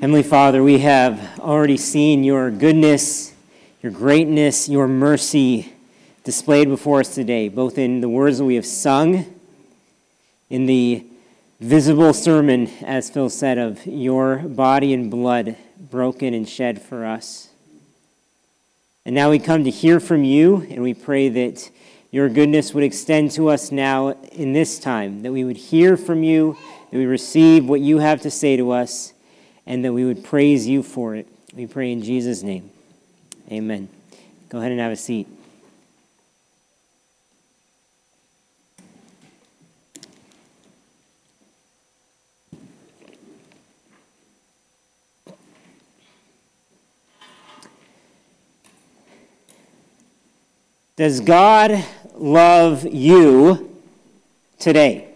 Heavenly Father, we have already seen your goodness, your greatness, your mercy displayed before us today, both in the words that we have sung, in the visible sermon, as Phil said, of your body and blood broken and shed for us. And now we come to hear from you, and we pray that your goodness would extend to us now in this time, that we would hear from you, that we receive what you have to say to us and that we would praise you for it. We pray in Jesus' name. Amen. Go ahead and have a seat. Does God love you today?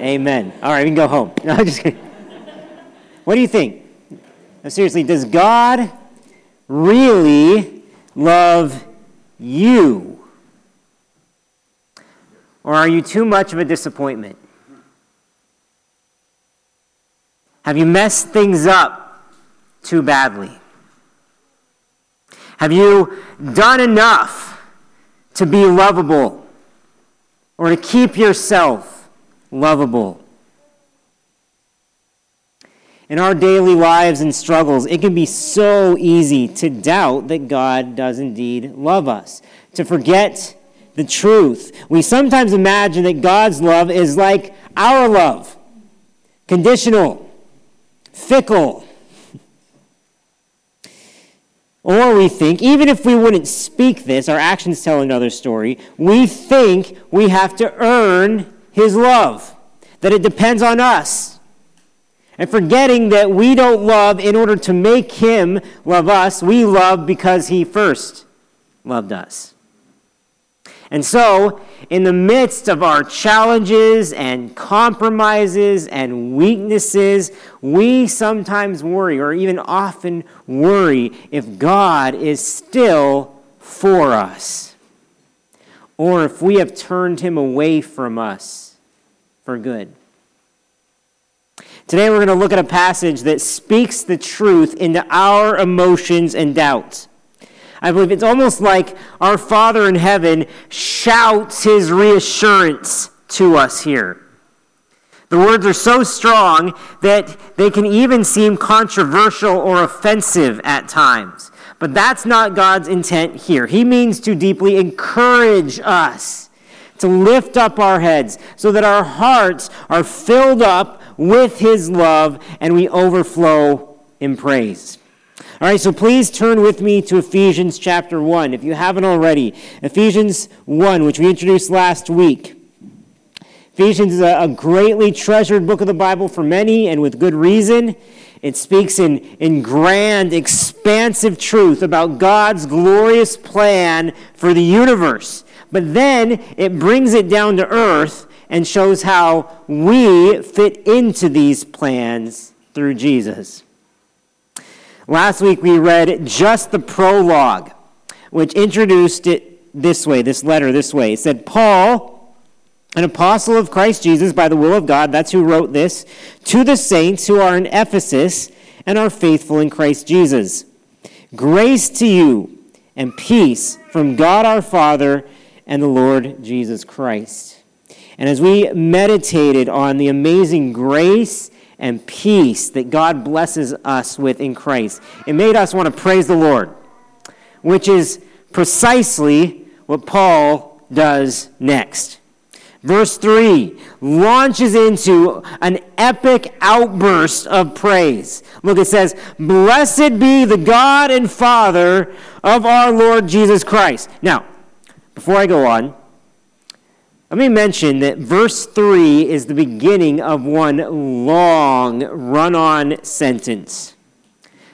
Amen. All right, we can go home. No, I'm just kidding. What do you think? Now, seriously, does God really love you? Or are you too much of a disappointment? Have you messed things up too badly? Have you done enough to be lovable or to keep yourself lovable. In our daily lives and struggles, it can be so easy to doubt that God does indeed love us, to forget the truth. We sometimes imagine that God's love is like our love conditional, fickle. Or we think, even if we wouldn't speak this, our actions tell another story, we think we have to earn his love, that it depends on us. And forgetting that we don't love in order to make Him love us, we love because He first loved us. And so, in the midst of our challenges and compromises and weaknesses, we sometimes worry, or even often worry, if God is still for us, or if we have turned Him away from us for good. Today we're going to look at a passage that speaks the truth into our emotions and doubts. I believe it's almost like our Father in heaven shouts his reassurance to us here. The words are so strong that they can even seem controversial or offensive at times. But that's not God's intent here. He means to deeply encourage us to lift up our heads so that our hearts are filled up with His love and we overflow in praise. All right, so please turn with me to Ephesians chapter 1 if you haven't already. Ephesians 1, which we introduced last week. Ephesians is a, greatly treasured book of the Bible for many and with good reason. It speaks in, in grand, expansive truth about God's glorious plan for the universe but then it brings it down to earth and shows how we fit into these plans through Jesus. Last week we read just the prologue, which introduced it this way, this letter this way. It said, Paul, an apostle of Christ Jesus by the will of God, that's who wrote this, to the saints who are in Ephesus and are faithful in Christ Jesus. Grace to you and peace from God our Father and the Lord Jesus Christ. And as we meditated on the amazing grace and peace that God blesses us with in Christ, it made us want to praise the Lord, which is precisely what Paul does next. Verse 3 launches into an epic outburst of praise. Look, it says, Blessed be the God and Father of our Lord Jesus Christ. Now, before I go on, let me mention that verse 3 is the beginning of one long run on sentence,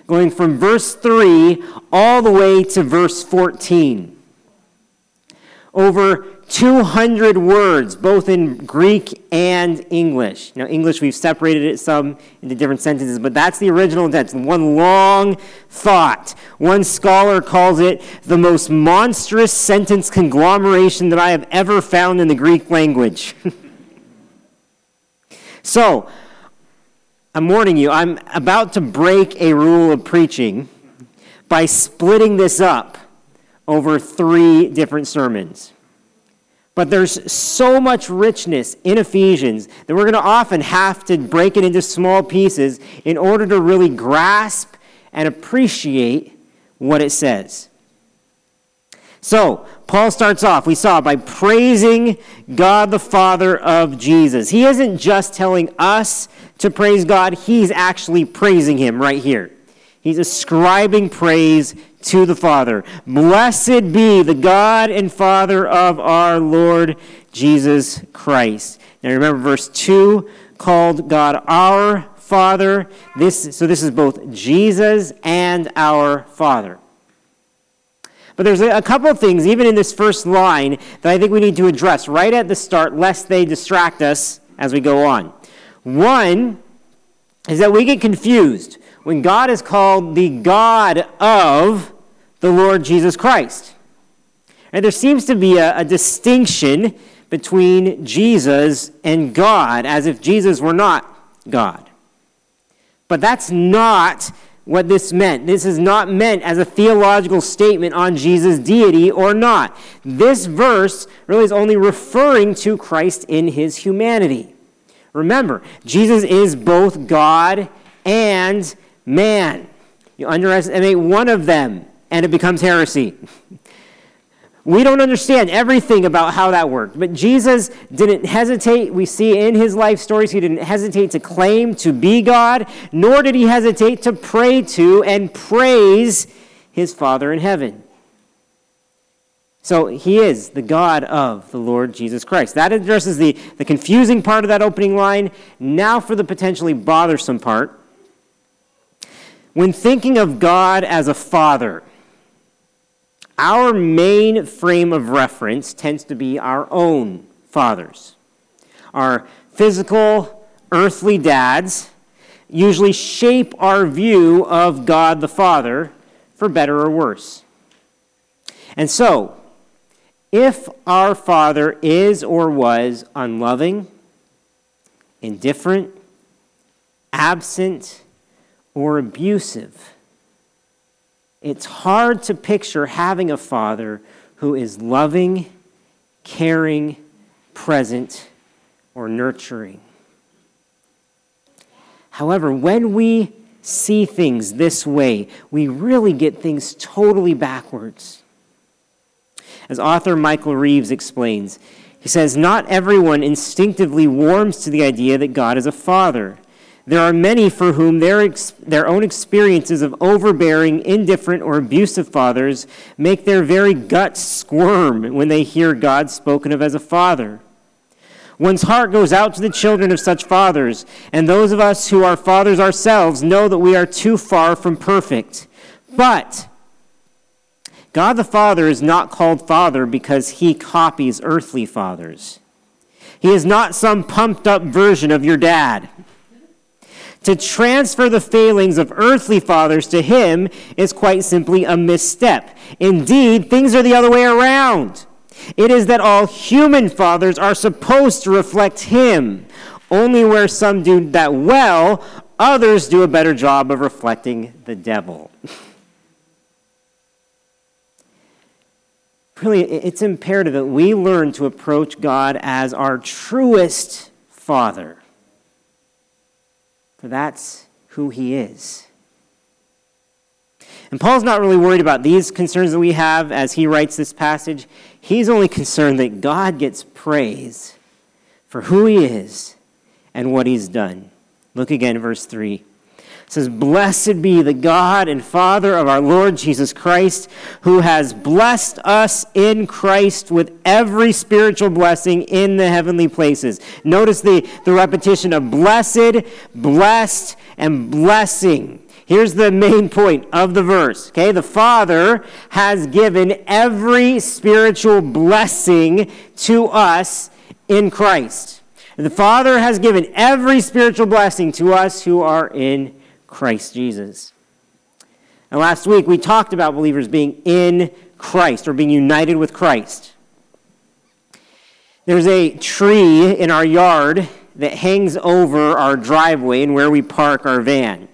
going from verse 3 all the way to verse 14. Over 200 words, both in Greek and English. Now, English, we've separated it some into different sentences, but that's the original intent. One long thought. One scholar calls it the most monstrous sentence conglomeration that I have ever found in the Greek language. so, I'm warning you, I'm about to break a rule of preaching by splitting this up over three different sermons. But there's so much richness in Ephesians that we're going to often have to break it into small pieces in order to really grasp and appreciate what it says. So, Paul starts off, we saw, by praising God the Father of Jesus. He isn't just telling us to praise God, he's actually praising him right here. He's ascribing praise to the Father. Blessed be the God and Father of our Lord Jesus Christ. Now remember verse 2 called God our Father. This, so this is both Jesus and our Father. But there's a couple of things, even in this first line, that I think we need to address right at the start, lest they distract us as we go on. One is that we get confused when God is called the God of the Lord Jesus Christ. And there seems to be a, a distinction between Jesus and God, as if Jesus were not God. But that's not what this meant. This is not meant as a theological statement on Jesus' deity or not. This verse really is only referring to Christ in his humanity. Remember, Jesus is both God and man. You underestimate one of them, and it becomes heresy. We don't understand everything about how that worked, but Jesus didn't hesitate. We see in his life stories, he didn't hesitate to claim to be God, nor did he hesitate to pray to and praise his Father in heaven. So he is the God of the Lord Jesus Christ. That addresses the, the confusing part of that opening line. Now for the potentially bothersome part. When thinking of God as a father, our main frame of reference tends to be our own fathers. Our physical, earthly dads usually shape our view of God the Father, for better or worse. And so, if our Father is or was unloving, indifferent, absent, or abusive, it's hard to picture having a father who is loving, caring, present, or nurturing. However, when we see things this way, we really get things totally backwards. As author Michael Reeves explains, he says, Not everyone instinctively warms to the idea that God is a father. There are many for whom their, ex- their own experiences of overbearing, indifferent, or abusive fathers make their very guts squirm when they hear God spoken of as a father. One's heart goes out to the children of such fathers, and those of us who are fathers ourselves know that we are too far from perfect. But God the Father is not called Father because he copies earthly fathers. He is not some pumped up version of your dad. To transfer the failings of earthly fathers to him is quite simply a misstep. Indeed, things are the other way around. It is that all human fathers are supposed to reflect him. Only where some do that well, others do a better job of reflecting the devil. really, it's imperative that we learn to approach God as our truest Father that's who he is. And Paul's not really worried about these concerns that we have as he writes this passage. He's only concerned that God gets praise for who he is and what he's done. Look again, verse 3. It says, Blessed be the God and Father of our Lord Jesus Christ, who has blessed us in Christ with every spiritual blessing in the heavenly places. Notice the, the repetition of blessed, blessed, and blessing. Here's the main point of the verse. Okay, the Father has given every spiritual blessing to us in Christ. The Father has given every spiritual blessing to us who are in Christ Jesus. And last week we talked about believers being in Christ or being united with Christ. There's a tree in our yard that hangs over our driveway and where we park our van.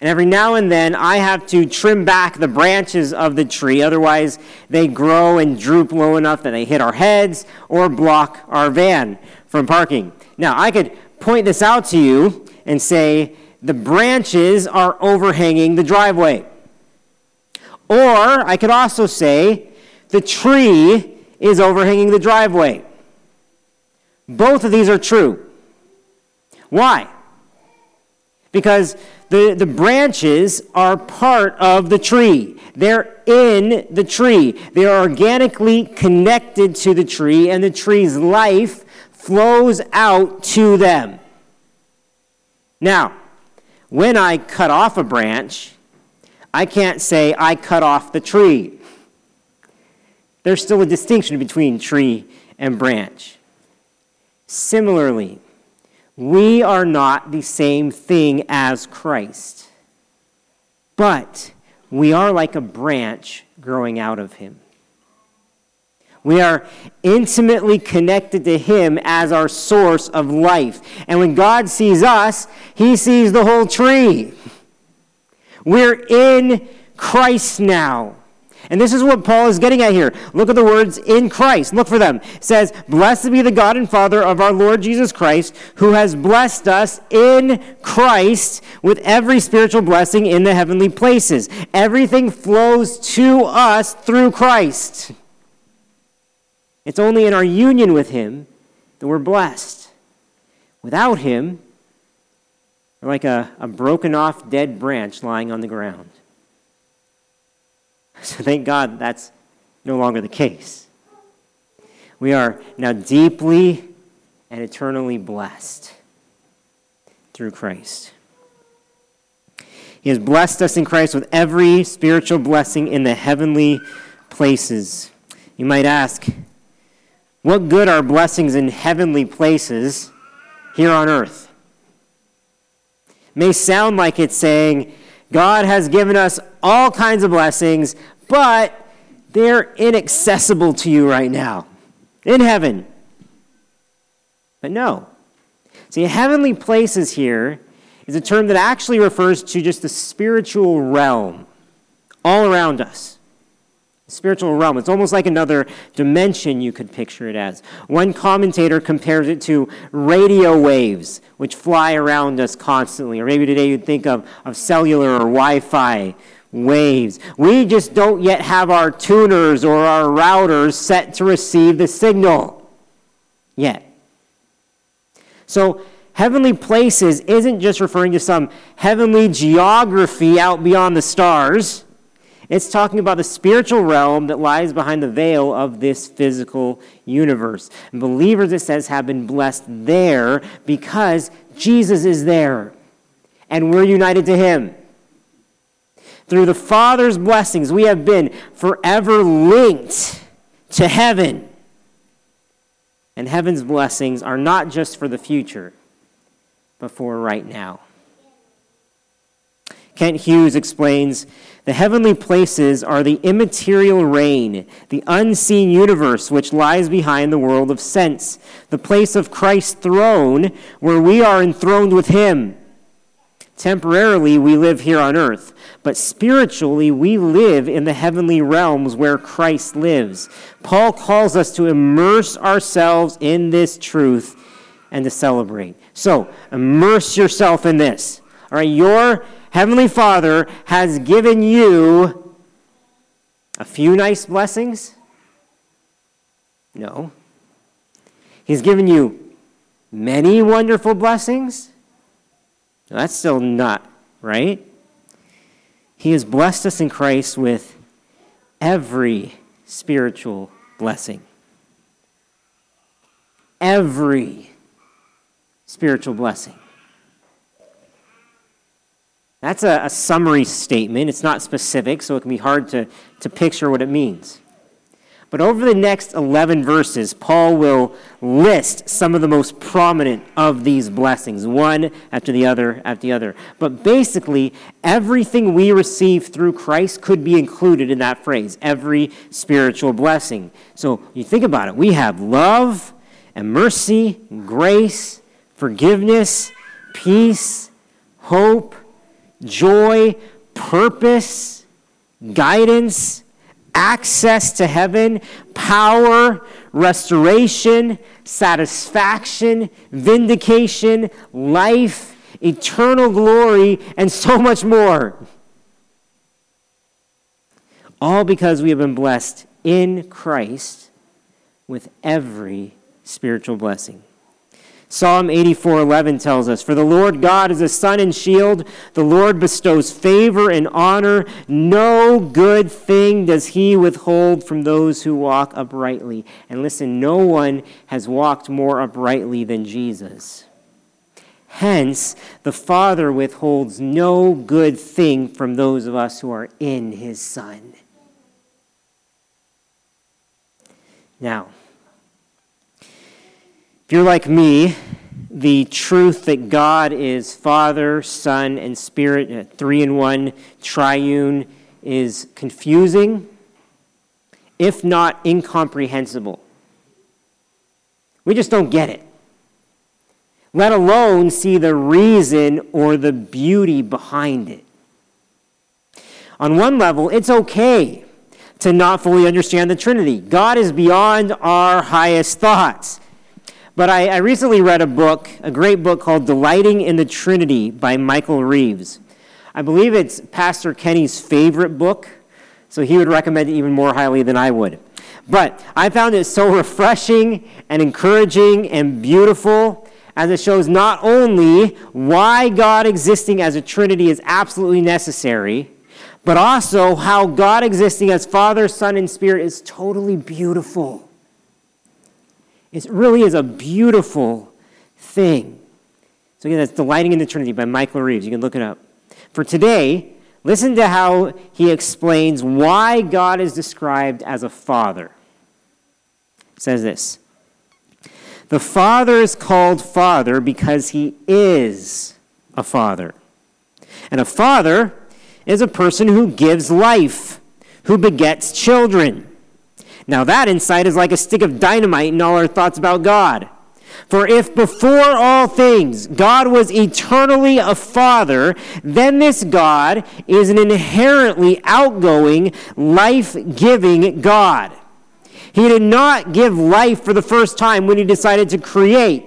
And every now and then, I have to trim back the branches of the tree, otherwise, they grow and droop low enough that they hit our heads or block our van from parking. Now, I could point this out to you and say, the branches are overhanging the driveway. Or I could also say, the tree is overhanging the driveway. Both of these are true. Why? Because the, the branches are part of the tree. They're in the tree. They are organically connected to the tree, and the tree's life flows out to them. Now, when I cut off a branch, I can't say I cut off the tree. There's still a distinction between tree and branch. Similarly, we are not the same thing as Christ, but we are like a branch growing out of Him. We are intimately connected to Him as our source of life. And when God sees us, He sees the whole tree. We're in Christ now. And this is what Paul is getting at here. Look at the words in Christ. Look for them. It says, Blessed be the God and Father of our Lord Jesus Christ, who has blessed us in Christ with every spiritual blessing in the heavenly places. Everything flows to us through Christ. It's only in our union with Him that we're blessed. Without Him, we're like a, a broken off dead branch lying on the ground. So thank God that's no longer the case. We are now deeply and eternally blessed through Christ. He has blessed us in Christ with every spiritual blessing in the heavenly places. You might ask, what good are blessings in heavenly places here on earth? May sound like it's saying, God has given us all kinds of blessings, but they're inaccessible to you right now in heaven. But no. See, heavenly places here is a term that actually refers to just the spiritual realm all around us spiritual realm. It's almost like another dimension, you could picture it as. One commentator compares it to radio waves, which fly around us constantly. Or maybe today you'd think of, of cellular or Wi Fi waves. We just don't yet have our tuners or our routers set to receive the signal yet. So, heavenly places isn't just referring to some heavenly geography out beyond the stars. It's talking about the spiritual realm that lies behind the veil of this physical universe. And believers, it says, have been blessed there because Jesus is there and we're united to him. Through the Father's blessings, we have been forever linked to heaven. And heaven's blessings are not just for the future, but for right now. Kent Hughes explains the heavenly places are the immaterial reign, the unseen universe which lies behind the world of sense, the place of Christ's throne where we are enthroned with Him. Temporarily, we live here on earth, but spiritually, we live in the heavenly realms where Christ lives. Paul calls us to immerse ourselves in this truth and to celebrate. So, immerse yourself in this. All right, your Heavenly Father has given you a few nice blessings? No. He's given you many wonderful blessings? That's still not right. He has blessed us in Christ with every spiritual blessing. Every spiritual blessing. That's a, a, summary statement. It's not specific, so it can be hard to, to picture what it means. But over the next 11 verses, Paul will list some of the most prominent of these blessings, one after the other after the other. But basically, everything we receive through Christ could be included in that phrase every spiritual blessing. So you think about it we have love and mercy, and grace, forgiveness, peace, hope, joy, purpose, guidance, access to heaven, power, restoration, satisfaction, vindication, life, eternal glory, and so much more. All because we have been blessed in Christ with every spiritual blessing. Psalm 84:11 tells us, "For the Lord God is a sun and shield; the Lord bestows favor and honor; no good thing does he withhold from those who walk uprightly." And listen, no one has walked more uprightly than Jesus. Hence, the Father withholds no good thing from those of us who are in his Son. Now, if you're like me, the truth that God is Father, Son, and Spirit, three in one, triune, is confusing, if not incomprehensible. We just don't get it. Let alone see the reason or the beauty behind it. On one level, it's okay to not fully understand the Trinity. God is beyond our highest thoughts. But I, I, recently read a book, a great book called Delighting in the Trinity by Michael Reeves. I believe it's Pastor Kenny's favorite book, so he would recommend it even more highly than I would. But I found it so refreshing and encouraging and beautiful as it shows not only why God existing as a Trinity is absolutely necessary, but also how God existing as Father, Son, and Spirit is totally beautiful. It really is a beautiful thing. So, again, that's Delighting in the Trinity by Michael Reeves. You can look it up. For today, listen to how he explains why God is described as a father. Says this The Father is called Father because he is a father. And a father is a person who gives life, who begets children. Now, that insight is like a stick of dynamite in all our thoughts about God. For if before all things God was eternally a father, then this God is an inherently outgoing, life giving God. He did not give life for the first time when he decided to create.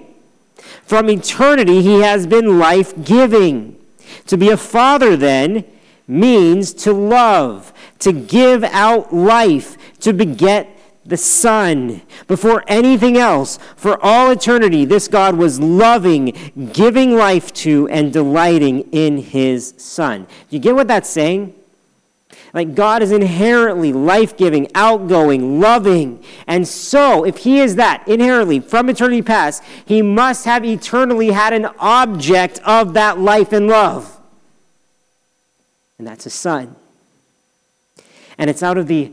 From eternity, he has been life giving. To be a father, then, means to love, to give out life, to beget the Son. Before anything else, for all eternity, this God was loving, giving life to, and delighting in his Son. Do you get what that's saying? Like God is inherently life giving, outgoing, loving. And so, if He is that inherently from eternity past, He must have eternally had an object of that life and love. And that's a Son. And it's out of the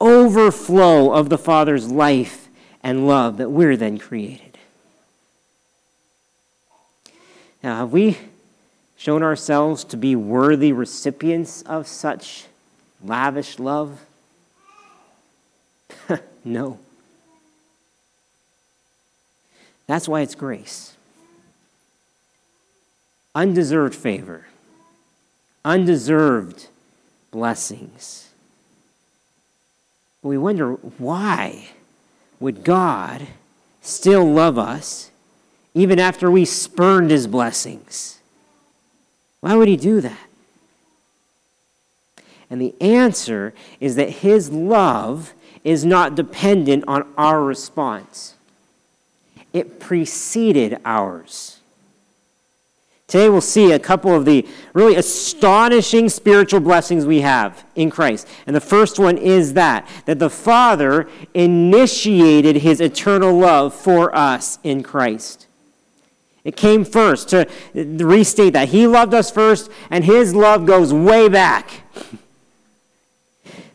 overflow of the Father's life and love that we're then created. Now, have we shown ourselves to be worthy recipients of such lavish love? no. That's why it's grace. Undeserved favor, undeserved blessings. We wonder why would God still love us even after we spurned his blessings? Why would he do that? And the answer is that his love is not dependent on our response. It preceded ours. Today we'll see a couple of the really astonishing spiritual blessings we have in Christ. And the first one is that that the Father initiated his eternal love for us in Christ. It came first to restate that he loved us first and his love goes way back.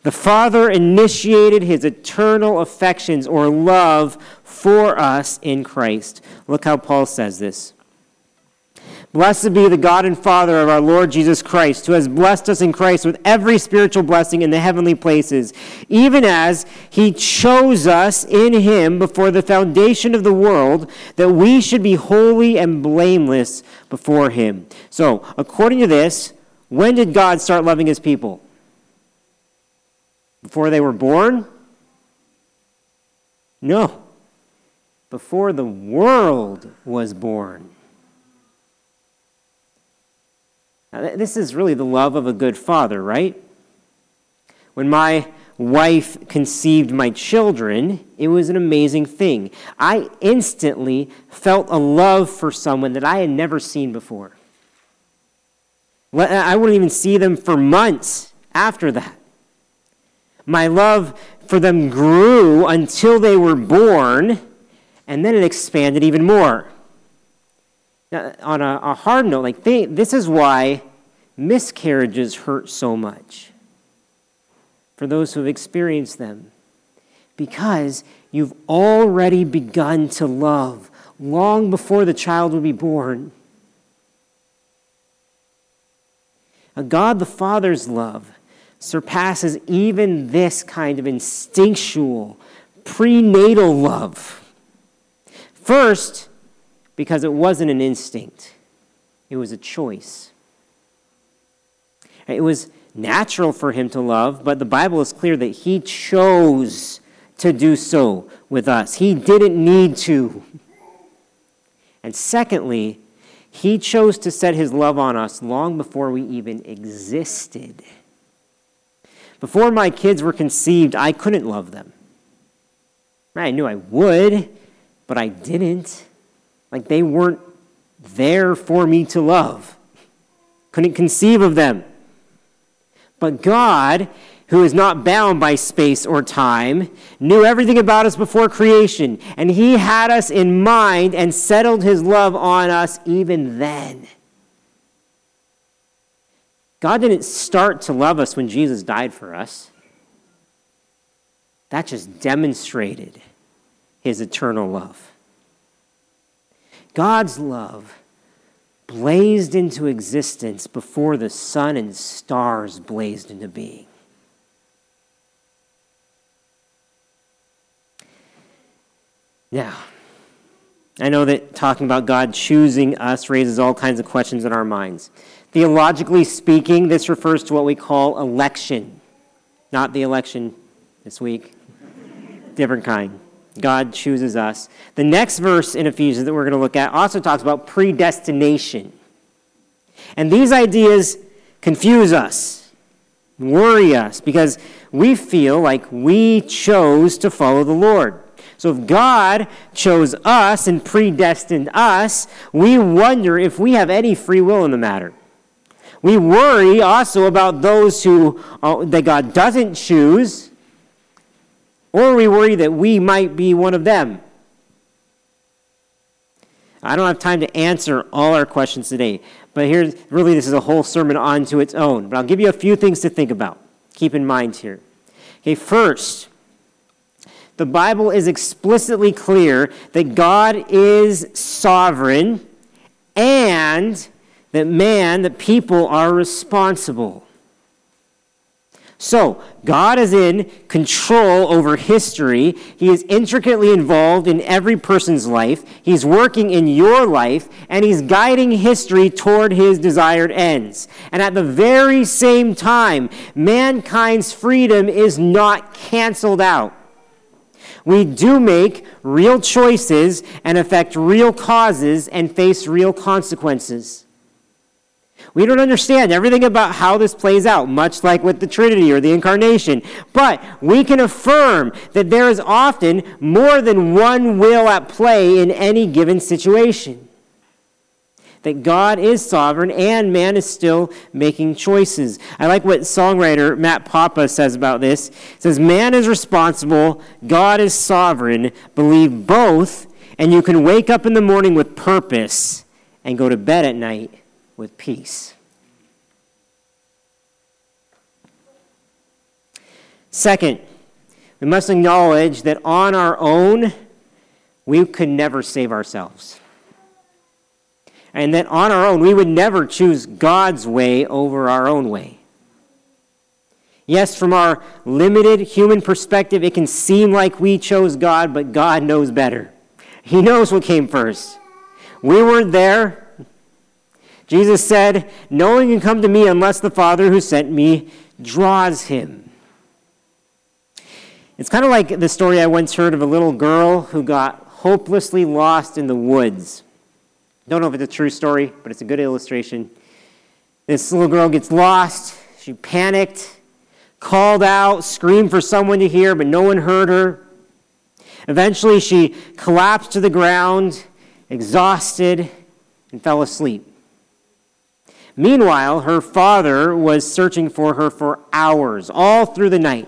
The Father initiated his eternal affections or love for us in Christ. Look how Paul says this. Blessed be the God and Father of our Lord Jesus Christ, who has blessed us in Christ with every spiritual blessing in the heavenly places, even as he chose us in him before the foundation of the world, that we should be holy and blameless before him. So, according to this, when did God start loving his people? Before they were born? No. Before the world was born. Now, this is really the love of a good father, right? When my wife conceived my children, it was an amazing thing. I instantly felt a love for someone that I had never seen before. I wouldn't even see them for months after that. My love for them grew until they were born, and then it expanded even more. Now, on a, a hard note, like they, this is why miscarriages hurt so much for those who have experienced them. Because you've already begun to love long before the child will be born. A God the Father's love surpasses even this kind of instinctual, prenatal love. First, because it wasn't an instinct, it was a choice. It was natural for him to love, but the Bible is clear that he chose to do so with us. He didn't need to. And secondly, he chose to set his love on us long before we even existed. Before my kids were conceived, I couldn't love them. I knew I would, but I didn't. Like they weren't there for me to love. Couldn't conceive of them. But God, who is not bound by space or time, knew everything about us before creation, and He had us in mind and settled His love on us even then. God didn't start to love us when Jesus died for us. That just demonstrated His eternal love. God's love blazed into existence before the sun and stars blazed into being. Now, I know that talking about God choosing us raises all kinds of questions in our minds. Theologically speaking, this refers to what we call election, not the election this week, different kind. God chooses us. The next verse in Ephesians that we're going to look at also talks about predestination. And these ideas confuse us, worry us, because we feel like we chose to follow the Lord. So if God chose us and predestined us, we wonder if we have any free will in the matter. We worry also about those who uh, that God doesn't choose or we worry that we might be one of them. I don't have time to answer all our questions today, but here's really this is a whole sermon onto its own. But I'll give you a few things to think about. Keep in mind here. Okay, first, the Bible is explicitly clear that God is sovereign and that man, that people are responsible. So, God is in control over history. He is intricately involved in every person's life. He's working in your life, and He's guiding history toward His desired ends. And at the very same time, mankind's freedom is not canceled out. We do make real choices and affect real causes and face real consequences. We don't understand everything about how this plays out, much like with the Trinity or the Incarnation. But we can affirm that there is often more than one will at play in any given situation. That God is sovereign and man is still making choices. I like what songwriter Matt Papa says about this. He says, Man is responsible, God is sovereign. Believe both, and you can wake up in the morning with purpose and go to bed at night with peace. Second, we must acknowledge that on our own, we could never save ourselves. and that on our own we would never choose God's way over our own way. Yes, from our limited human perspective, it can seem like we chose God, but God knows better. He knows what came first. We weren't there. Jesus said, No one can come to me unless the Father who sent me draws him. It's kind of like the story I once heard of a little girl who got hopelessly lost in the woods. Don't know if it's a true story, but it's a good illustration. This little girl gets lost. She panicked, called out, screamed for someone to hear, but no one heard her. Eventually, she collapsed to the ground, exhausted, and fell asleep. Meanwhile, her father was searching for her for hours, all through the night.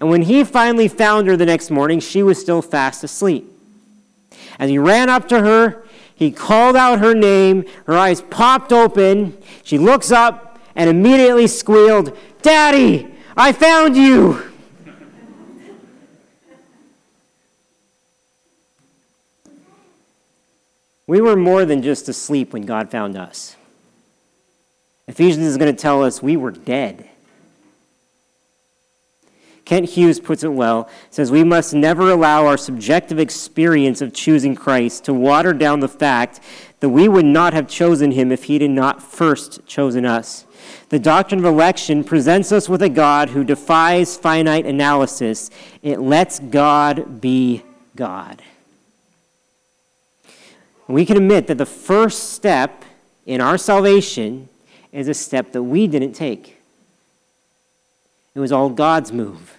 And when he finally found her the next morning, she was still fast asleep. As he ran up to her, he called out her name. Her eyes popped open. She looks up and immediately squealed, Daddy, I found you! We were more than just asleep when God found us. Ephesians is going to tell us we were dead. Kent Hughes puts it well, says we must never allow our subjective experience of choosing Christ to water down the fact that we would not have chosen him if he did not first chosen us. The doctrine of election presents us with a God who defies finite analysis. It lets God be God. We can admit that the first step in our salvation is a step that we didn't take. It was all God's move,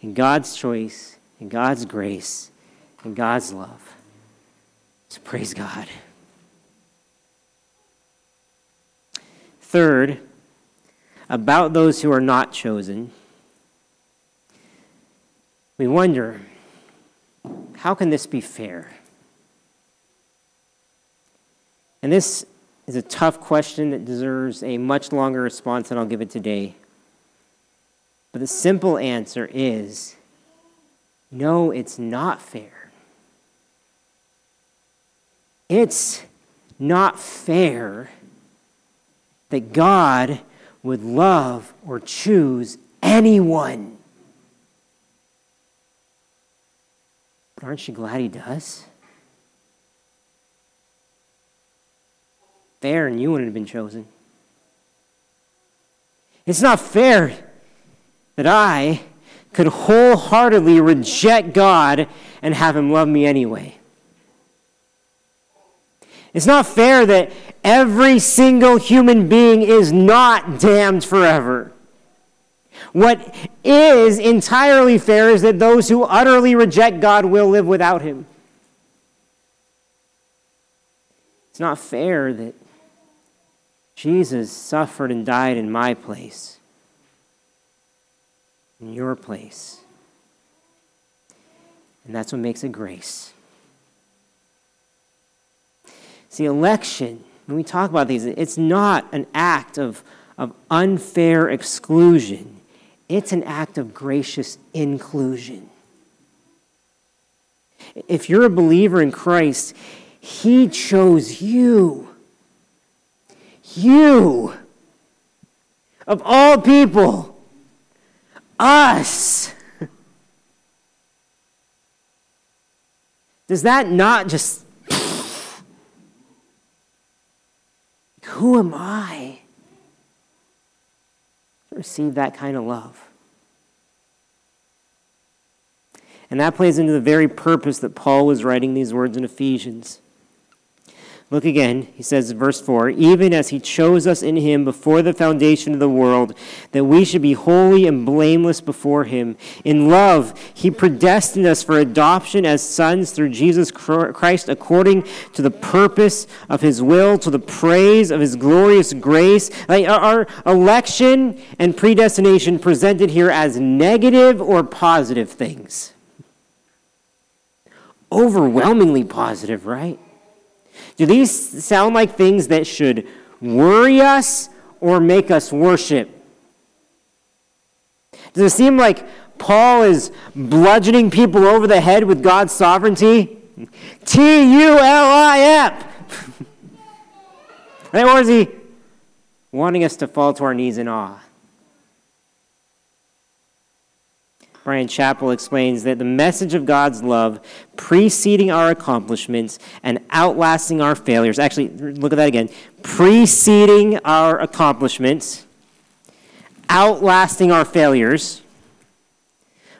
and God's choice, and God's grace, and God's love. So praise God. Third, about those who are not chosen, we wonder how can this be fair? And this is a tough question that deserves a much longer response than I'll give it today. But the simple answer is no, it's not fair. It's not fair that God would love or choose anyone. But aren't you glad He does? Fair and you wouldn't have been chosen. It's not fair that I could wholeheartedly reject God and have Him love me anyway. It's not fair that every single human being is not damned forever. What is entirely fair is that those who utterly reject God will live without Him. It's not fair that Jesus suffered and died in my place, in your place. And that's what makes it grace. See, election, when we talk about these, it's not an act of, of unfair exclusion, it's an act of gracious inclusion. If you're a believer in Christ, He chose you you, of all people, us. Does that not just. Who am I to receive that kind of love? And that plays into the very purpose that Paul was writing these words in Ephesians. Look again. He says, verse 4 Even as he chose us in him before the foundation of the world, that we should be holy and blameless before him. In love, he predestined us for adoption as sons through Jesus Christ, according to the purpose of his will, to the praise of his glorious grace. Like our election and predestination presented here as negative or positive things. Overwhelmingly positive, right? Do these sound like things that should worry us or make us worship? Does it seem like Paul is bludgeoning people over the head with God's sovereignty? T U L I F. Or is he wanting us to fall to our knees in awe? Bryan Chapell explains that the message of God's love preceding our accomplishments and outlasting our failures, actually, look at that again, preceding our accomplishments, outlasting our failures,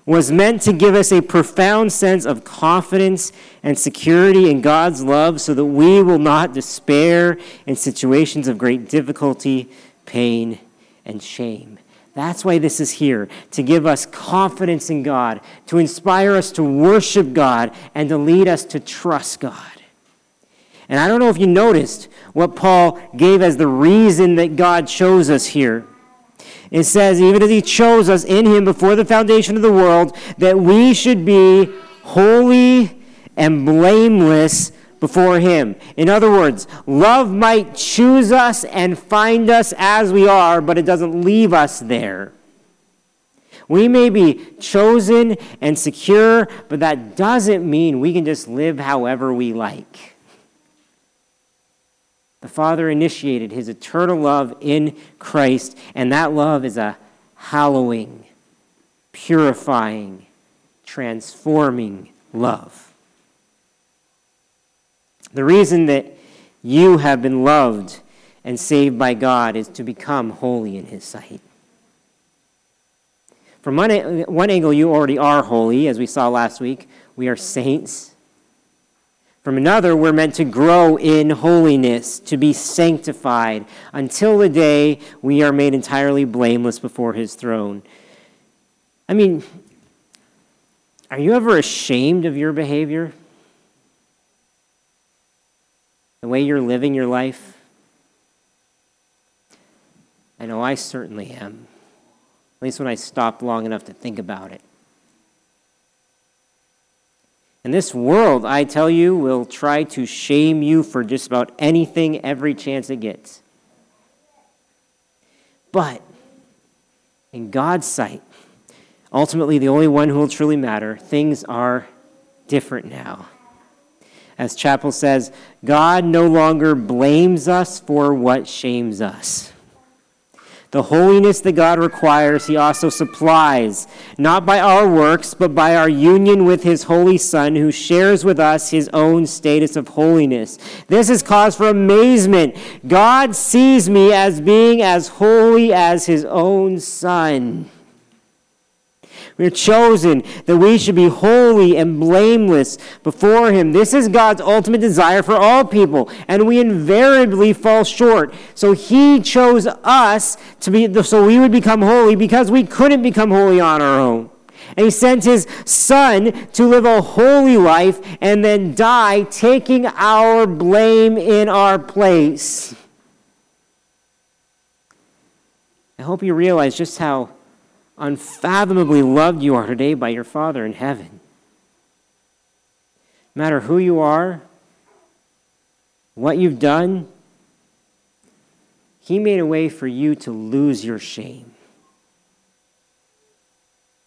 was meant to give us a profound sense of confidence and security in God's love so that we will not despair in situations of great difficulty, pain, and shame. That's why this is here, to give us confidence in God, to inspire us to worship God, and to lead us to trust God. And I don't know if you noticed what Paul gave as the reason that God chose us here. It says, even as he chose us in him before the foundation of the world, that we should be holy and blameless before him. In other words, love might choose us and find us as we are, but it doesn't leave us there. We may be chosen and secure, but that doesn't mean we can just live however we like. The Father initiated his eternal love in Christ, and that love is a hallowing, purifying, transforming love. The reason that you have been loved and saved by God is to become holy in His sight. From one, one angle, you already are holy, as we saw last week. We are saints. From another, we're meant to grow in holiness, to be sanctified, until the day we are made entirely blameless before his throne. I mean, are you ever ashamed of your behavior? The way you're living your life? I know I certainly am, at least when I stop long enough to think about it. And this world, I tell you, will try to shame you for just about anything every chance it gets. But in God's sight, ultimately the only one who will truly matter, things are different now. As Chapell says, God no longer blames us for what shames us. The holiness that God requires, He also supplies, not by our works, but by our union with His holy Son, who shares with us His own status of holiness. This is cause for amazement. God sees me as being as holy as His own Son. We're chosen that we should be holy and blameless before Him. This is God's ultimate desire for all people, and we invariably fall short. So He chose us to be, so we would become holy because we couldn't become holy on our own. And He sent His Son to live a holy life and then die, taking our blame in our place. I hope you realize just how unfathomably loved you are today by your Father in heaven. No matter who you are, what you've done, He made a way for you to lose your shame,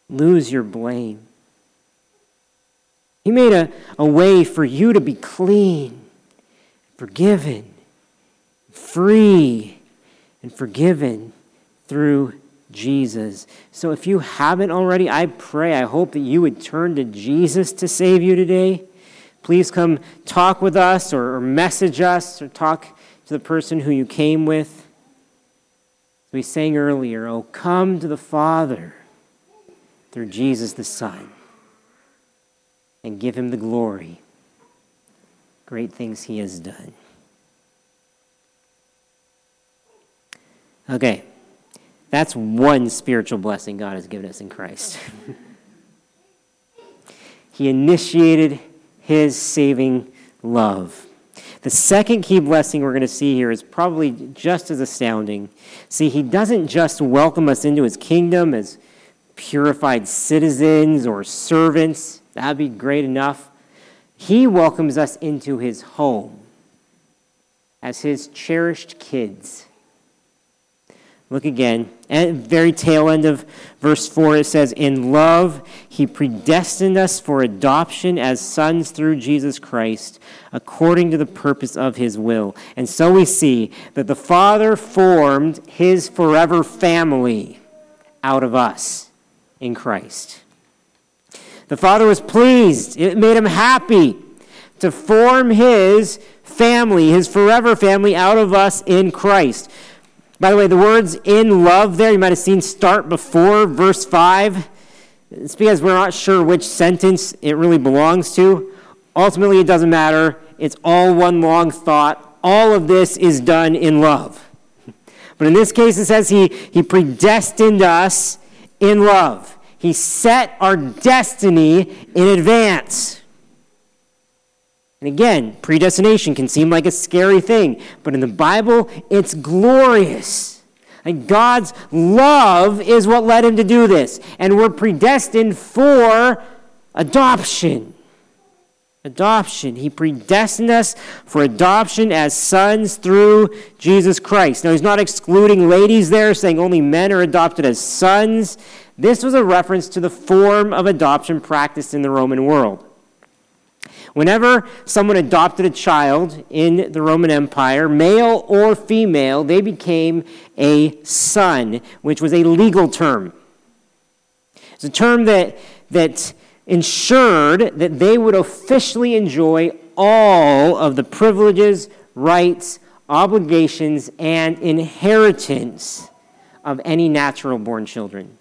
lose your blame. He made a, a way for you to be clean, forgiven, free, and forgiven through Jesus. So if you haven't already, I pray, I hope that you would turn to Jesus to save you today. Please come talk with us or, message us or talk to the person who you came with. we sang earlier, oh, come to the Father through Jesus the Son and give him the glory. Great things he has done. Okay. That's one spiritual blessing God has given us in Christ. he initiated his saving love. The second key blessing we're going to see here is probably just as astounding. See, he doesn't just welcome us into his kingdom as purified citizens or servants. That'd be great enough. He welcomes us into his home as his cherished kids. Look again. At very tail end of verse 4, it says, In love, he predestined us for adoption as sons through Jesus Christ, according to the purpose of his will. And so we see that the Father formed his forever family out of us in Christ. The Father was pleased, it made him happy to form his family, his forever family, out of us in Christ. By the way, the words in love there, you might have seen start before verse 5. It's because we're not sure which sentence it really belongs to. Ultimately, it doesn't matter. It's all one long thought. All of this is done in love. But in this case, it says he, he predestined us in love. He set our destiny in advance. And again, predestination can seem like a scary thing, but in the Bible, it's glorious. And God's love is what led him to do this. And we're predestined for adoption. Adoption. He predestined us for adoption as sons through Jesus Christ. Now, he's not excluding ladies there, saying only men are adopted as sons. This was a reference to the form of adoption practiced in the Roman world. Whenever someone adopted a child in the Roman Empire, male or female, they became a son, which was a legal term. It's a term that, that ensured that they would officially enjoy all of the privileges, rights, obligations, and inheritance of any natural born children.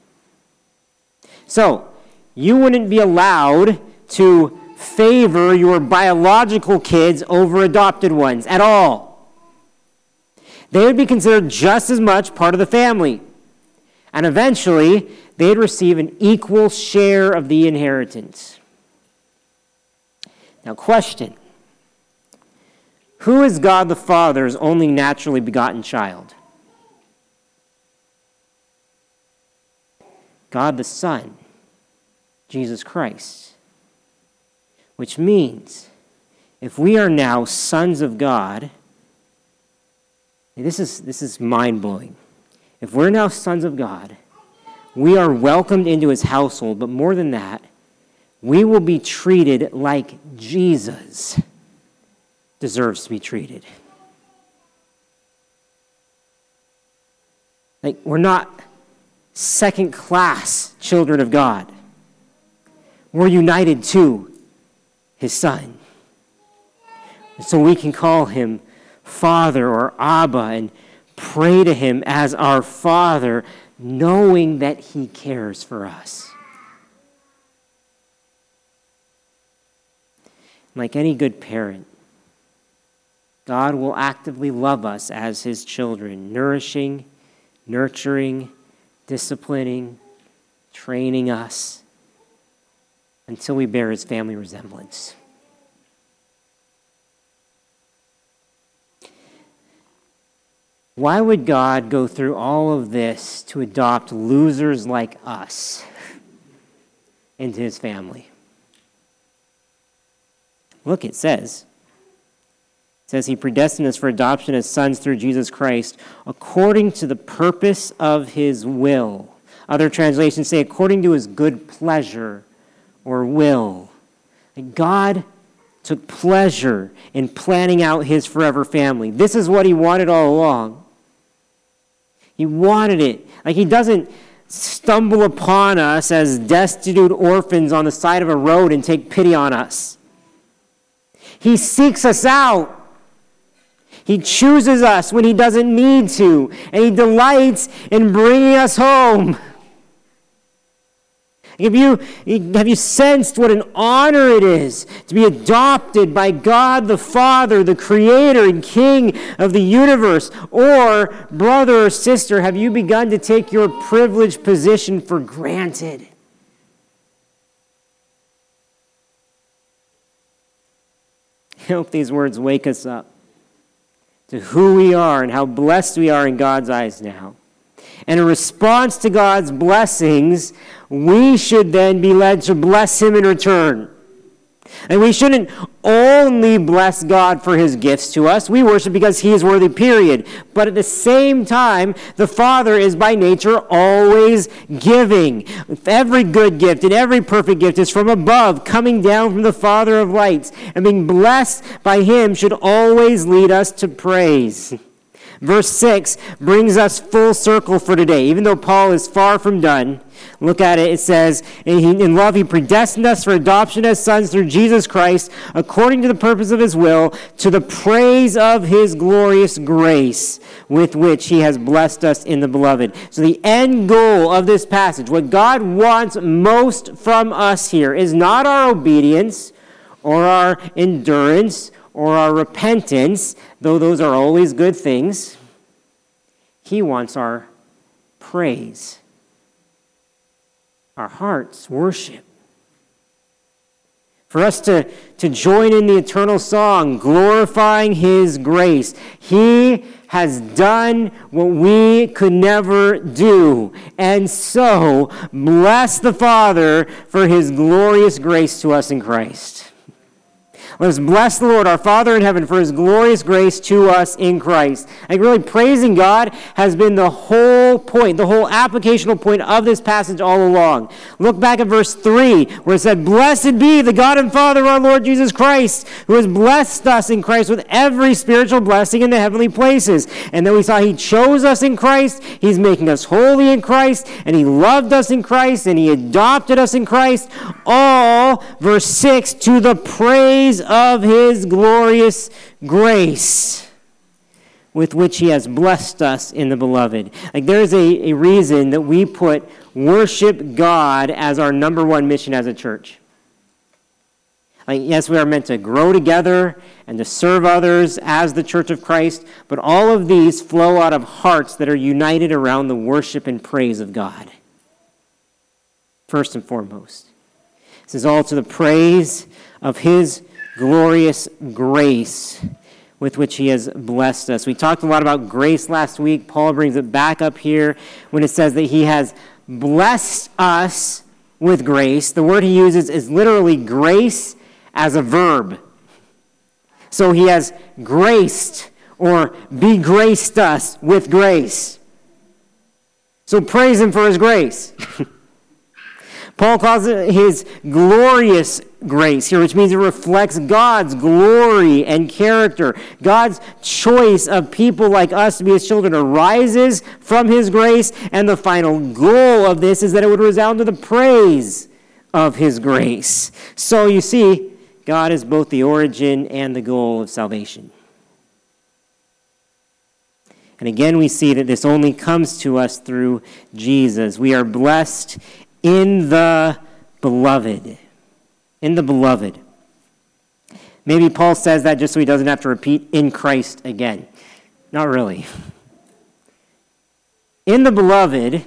So, you wouldn't be allowed to favor your biological kids over adopted ones at all. They would be considered just as much part of the family. And eventually, they'd receive an equal share of the inheritance. Now, question Who is God the Father's only naturally begotten child? God the Son, Jesus Christ. Which means, if we are now sons of God, this is, this is mind blowing. If we're now sons of God, we are welcomed into his household, but more than that, we will be treated like Jesus deserves to be treated. Like, we're not second class children of God. We're united to his son. So we can call him Father or Abba and pray to him as our Father, knowing that he cares for us. Like any good parent, God will actively love us as his children, nourishing, nurturing, disciplining, training us until we bear his family resemblance. Why would God go through all of this to adopt losers like us into his family? Look, it says. Says he predestined us for adoption as sons through Jesus Christ according to the purpose of his will. Other translations say according to his good pleasure or will. God took pleasure in planning out his forever family. This is what he wanted all along. He wanted it. Like he doesn't stumble upon us as destitute orphans on the side of a road and take pity on us. He seeks us out. He chooses us when he doesn't need to, and he delights in bringing us home. Have you, have you sensed what an honor it is to be adopted by God the Father, the Creator and King of the universe? Or, brother or sister, have you begun to take your privileged position for granted? I hope these words wake us up to who we are and how blessed we are in God's eyes now. And in response to God's blessings, we should then be led to bless Him in return. And we shouldn't only bless God for his gifts to us. We worship because he is worthy, period. But at the same time, the Father is by nature always giving. Every good gift and every perfect gift is from above, coming down from the Father of lights. And being blessed by him should always lead us to praise. Verse 6 brings us full circle for today. Even though Paul is far from done, look at it. It says, In love, he predestined us for adoption as sons through Jesus Christ, according to the purpose of his will, to the praise of his glorious grace, with which he has blessed us in the beloved. So, the end goal of this passage, what God wants most from us here, is not our obedience or our endurance or our repentance, though those are always good things. He wants our praise, our hearts, worship. For us to, to join in the eternal song, glorifying His grace. He has done what we could never do. And so, bless the Father for His glorious grace to us in Christ. Let us bless the Lord, our Father in heaven, for his glorious grace to us in Christ. Like really praising God has been the whole point, the whole applicational point of this passage all along. Look back at verse 3, where it said, Blessed be the God and Father of our Lord Jesus Christ, who has blessed us in Christ with every spiritual blessing in the heavenly places. And then we saw he chose us in Christ, he's making us holy in Christ, and he loved us in Christ, and he adopted us in Christ. All, verse 6, to the praise of his glorious grace with which he has blessed us in the beloved. Like there's a, a reason that we put worship God as our number one mission as a church. Like, yes, we are meant to grow together and to serve others as the church of Christ, but all of these flow out of hearts that are united around the worship and praise of God. First and foremost. This is all to the praise of his glorious grace with which he has blessed us. We talked a lot about grace last week. Paul brings it back up here when it says that he has blessed us with grace. The word he uses is literally grace as a verb. So he has graced or be graced us with grace. So praise him for his grace. Paul calls it his glorious grace here, which means it reflects God's glory and character. God's choice of people like us to be his children arises from his grace, and the final goal of this is that it would resound to the praise of his grace. So you see, God is both the origin and the goal of salvation. And again, we see that this only comes to us through Jesus. We are blessed in the beloved. In the beloved. Maybe Paul says that just so he doesn't have to repeat in Christ again. Not really. In the beloved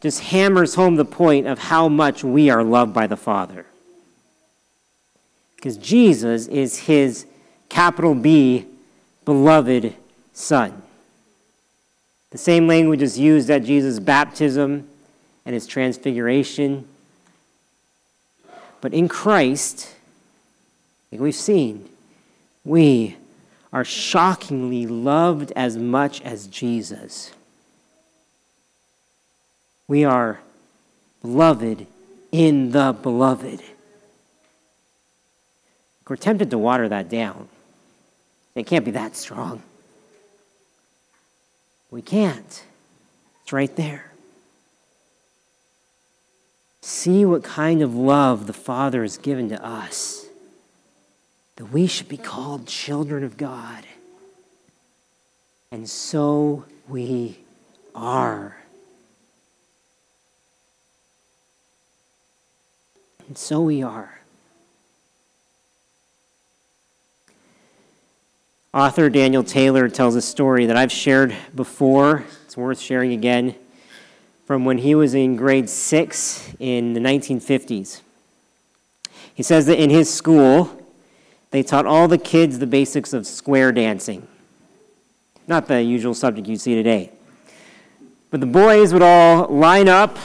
just hammers home the point of how much we are loved by the Father. Because Jesus is his capital B beloved Son. The same language is used at Jesus' baptism and his transfiguration. But in Christ, like we've seen, we are shockingly loved as much as Jesus. We are beloved in the beloved. We're tempted to water that down. It can't be that strong. We can't. It's right there. See what kind of love the Father has given to us, that we should be called children of God. And so we are. And so we are. Author Daniel Taylor tells a story that I've shared before. It's worth sharing again from when he was in grade six in the 1950s. He says that in his school, they taught all the kids the basics of square dancing. Not the usual subject you see today. But the boys would all line up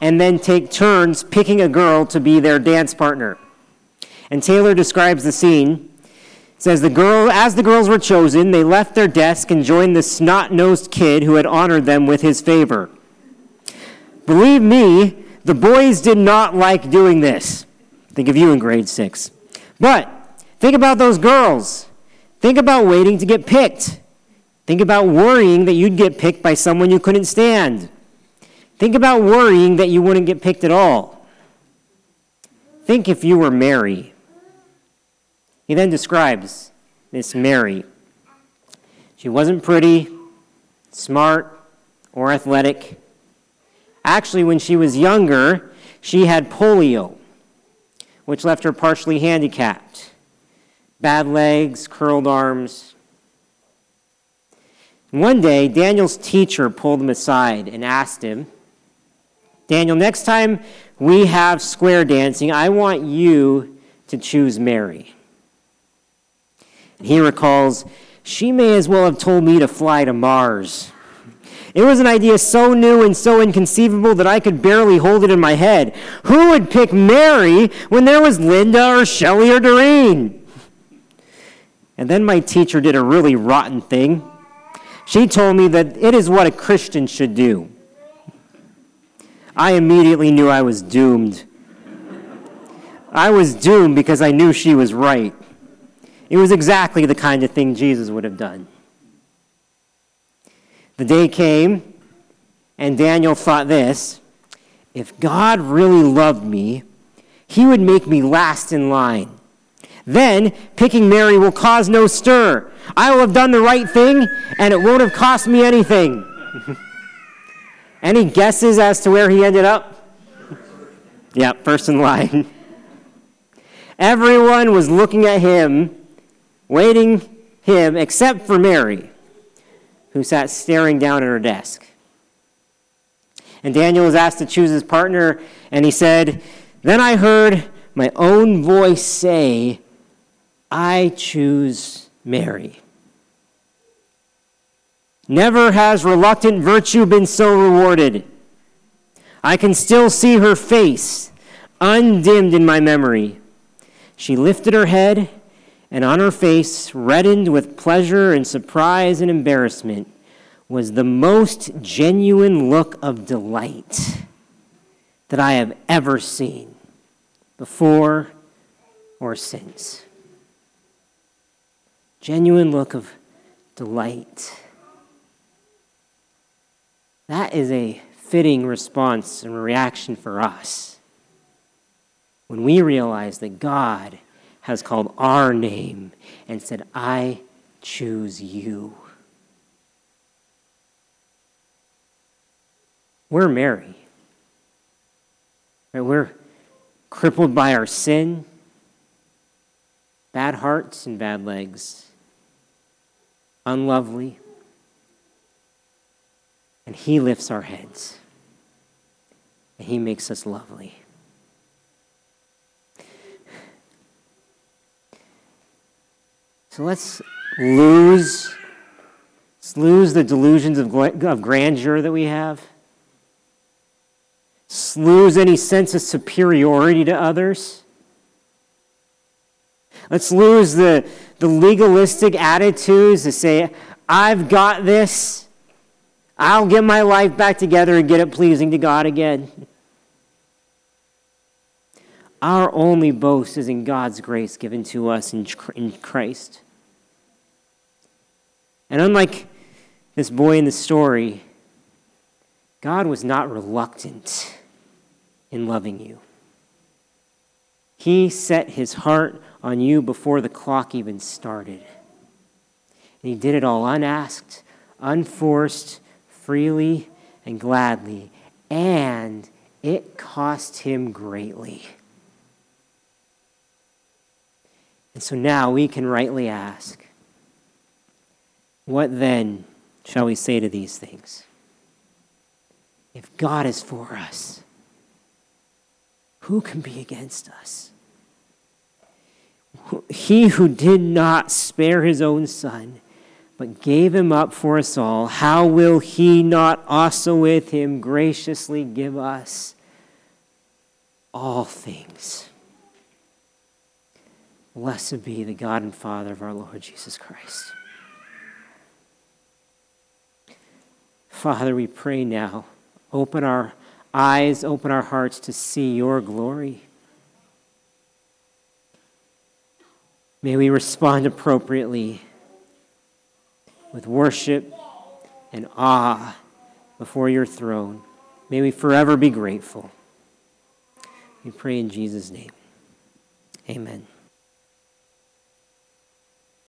and then take turns picking a girl to be their dance partner. And Taylor describes the scene. says the girl as the girls were chosen, they left their desk and joined the snot-nosed kid who had honored them with his favor. Believe me, the boys did not like doing this. Think of you in grade 6. But think about those girls. Think about waiting to get picked. Think about worrying that you'd get picked by someone you couldn't stand. Think about worrying that you wouldn't get picked at all. Think if you were Mary. He then describes Miss Mary. She wasn't pretty, smart, or athletic. Actually, when she was younger, she had polio, which left her partially handicapped bad legs, curled arms. One day, Daniel's teacher pulled him aside and asked him, Daniel, next time we have square dancing, I want you to choose Mary. And he recalls, she may as well have told me to fly to Mars. It was an idea so new and so inconceivable that I could barely hold it in my head. Who would pick Mary when there was Linda or Shelley or Doreen? And then my teacher did a really rotten thing. She told me that it is what a Christian should do. I immediately knew I was doomed. I was doomed because I knew she was right. It was exactly the kind of thing Jesus would have done. The day came, and Daniel thought this if God really loved me, he would make me last in line. Then picking Mary will cause no stir. I will have done the right thing, and it won't have cost me anything. Any guesses as to where he ended up? yeah, first in line. Everyone was looking at him, waiting him, except for Mary, who sat staring down at her desk. And Daniel was asked to choose his partner, and he said, Then I heard my own voice say, I choose Mary. Never has reluctant virtue been so rewarded. I can still see her face, undimmed in my memory. She lifted her head, and on her face, reddened with pleasure and surprise and embarrassment, was the most genuine look of delight that I have ever seen, before or since genuine look of delight. That is a fitting response and reaction for us when we realize that God has called our name and said, I choose you. We're Mary. We're crippled by our sin, bad hearts, and bad legs unlovely, and He lifts our heads, and He makes us lovely. So let's lose, let's lose the delusions of, of grandeur that we have. Let's lose any sense of superiority to others. Let's lose the, the legalistic attitudes to say, I've got this. I'll get my life back together and get it pleasing to God again. Our only boast is in God's grace given to us in Christ. And unlike this boy in the story, God was not reluctant in loving you. He set his heart on you before the clock even started. And he did it all unasked, unforced, freely, and gladly. And it cost him greatly. And so now we can rightly ask what then shall we say to these things? If God is for us, who can be against us? He who did not spare his own son, but gave him up for us all, how will he not also with him graciously give us all things? Blessed be the God and Father of our Lord Jesus Christ. Father, we pray now, open our eyes, open our hearts to see your glory. May we respond appropriately with worship and awe before your throne. May we forever be grateful. We pray in Jesus' name. Amen.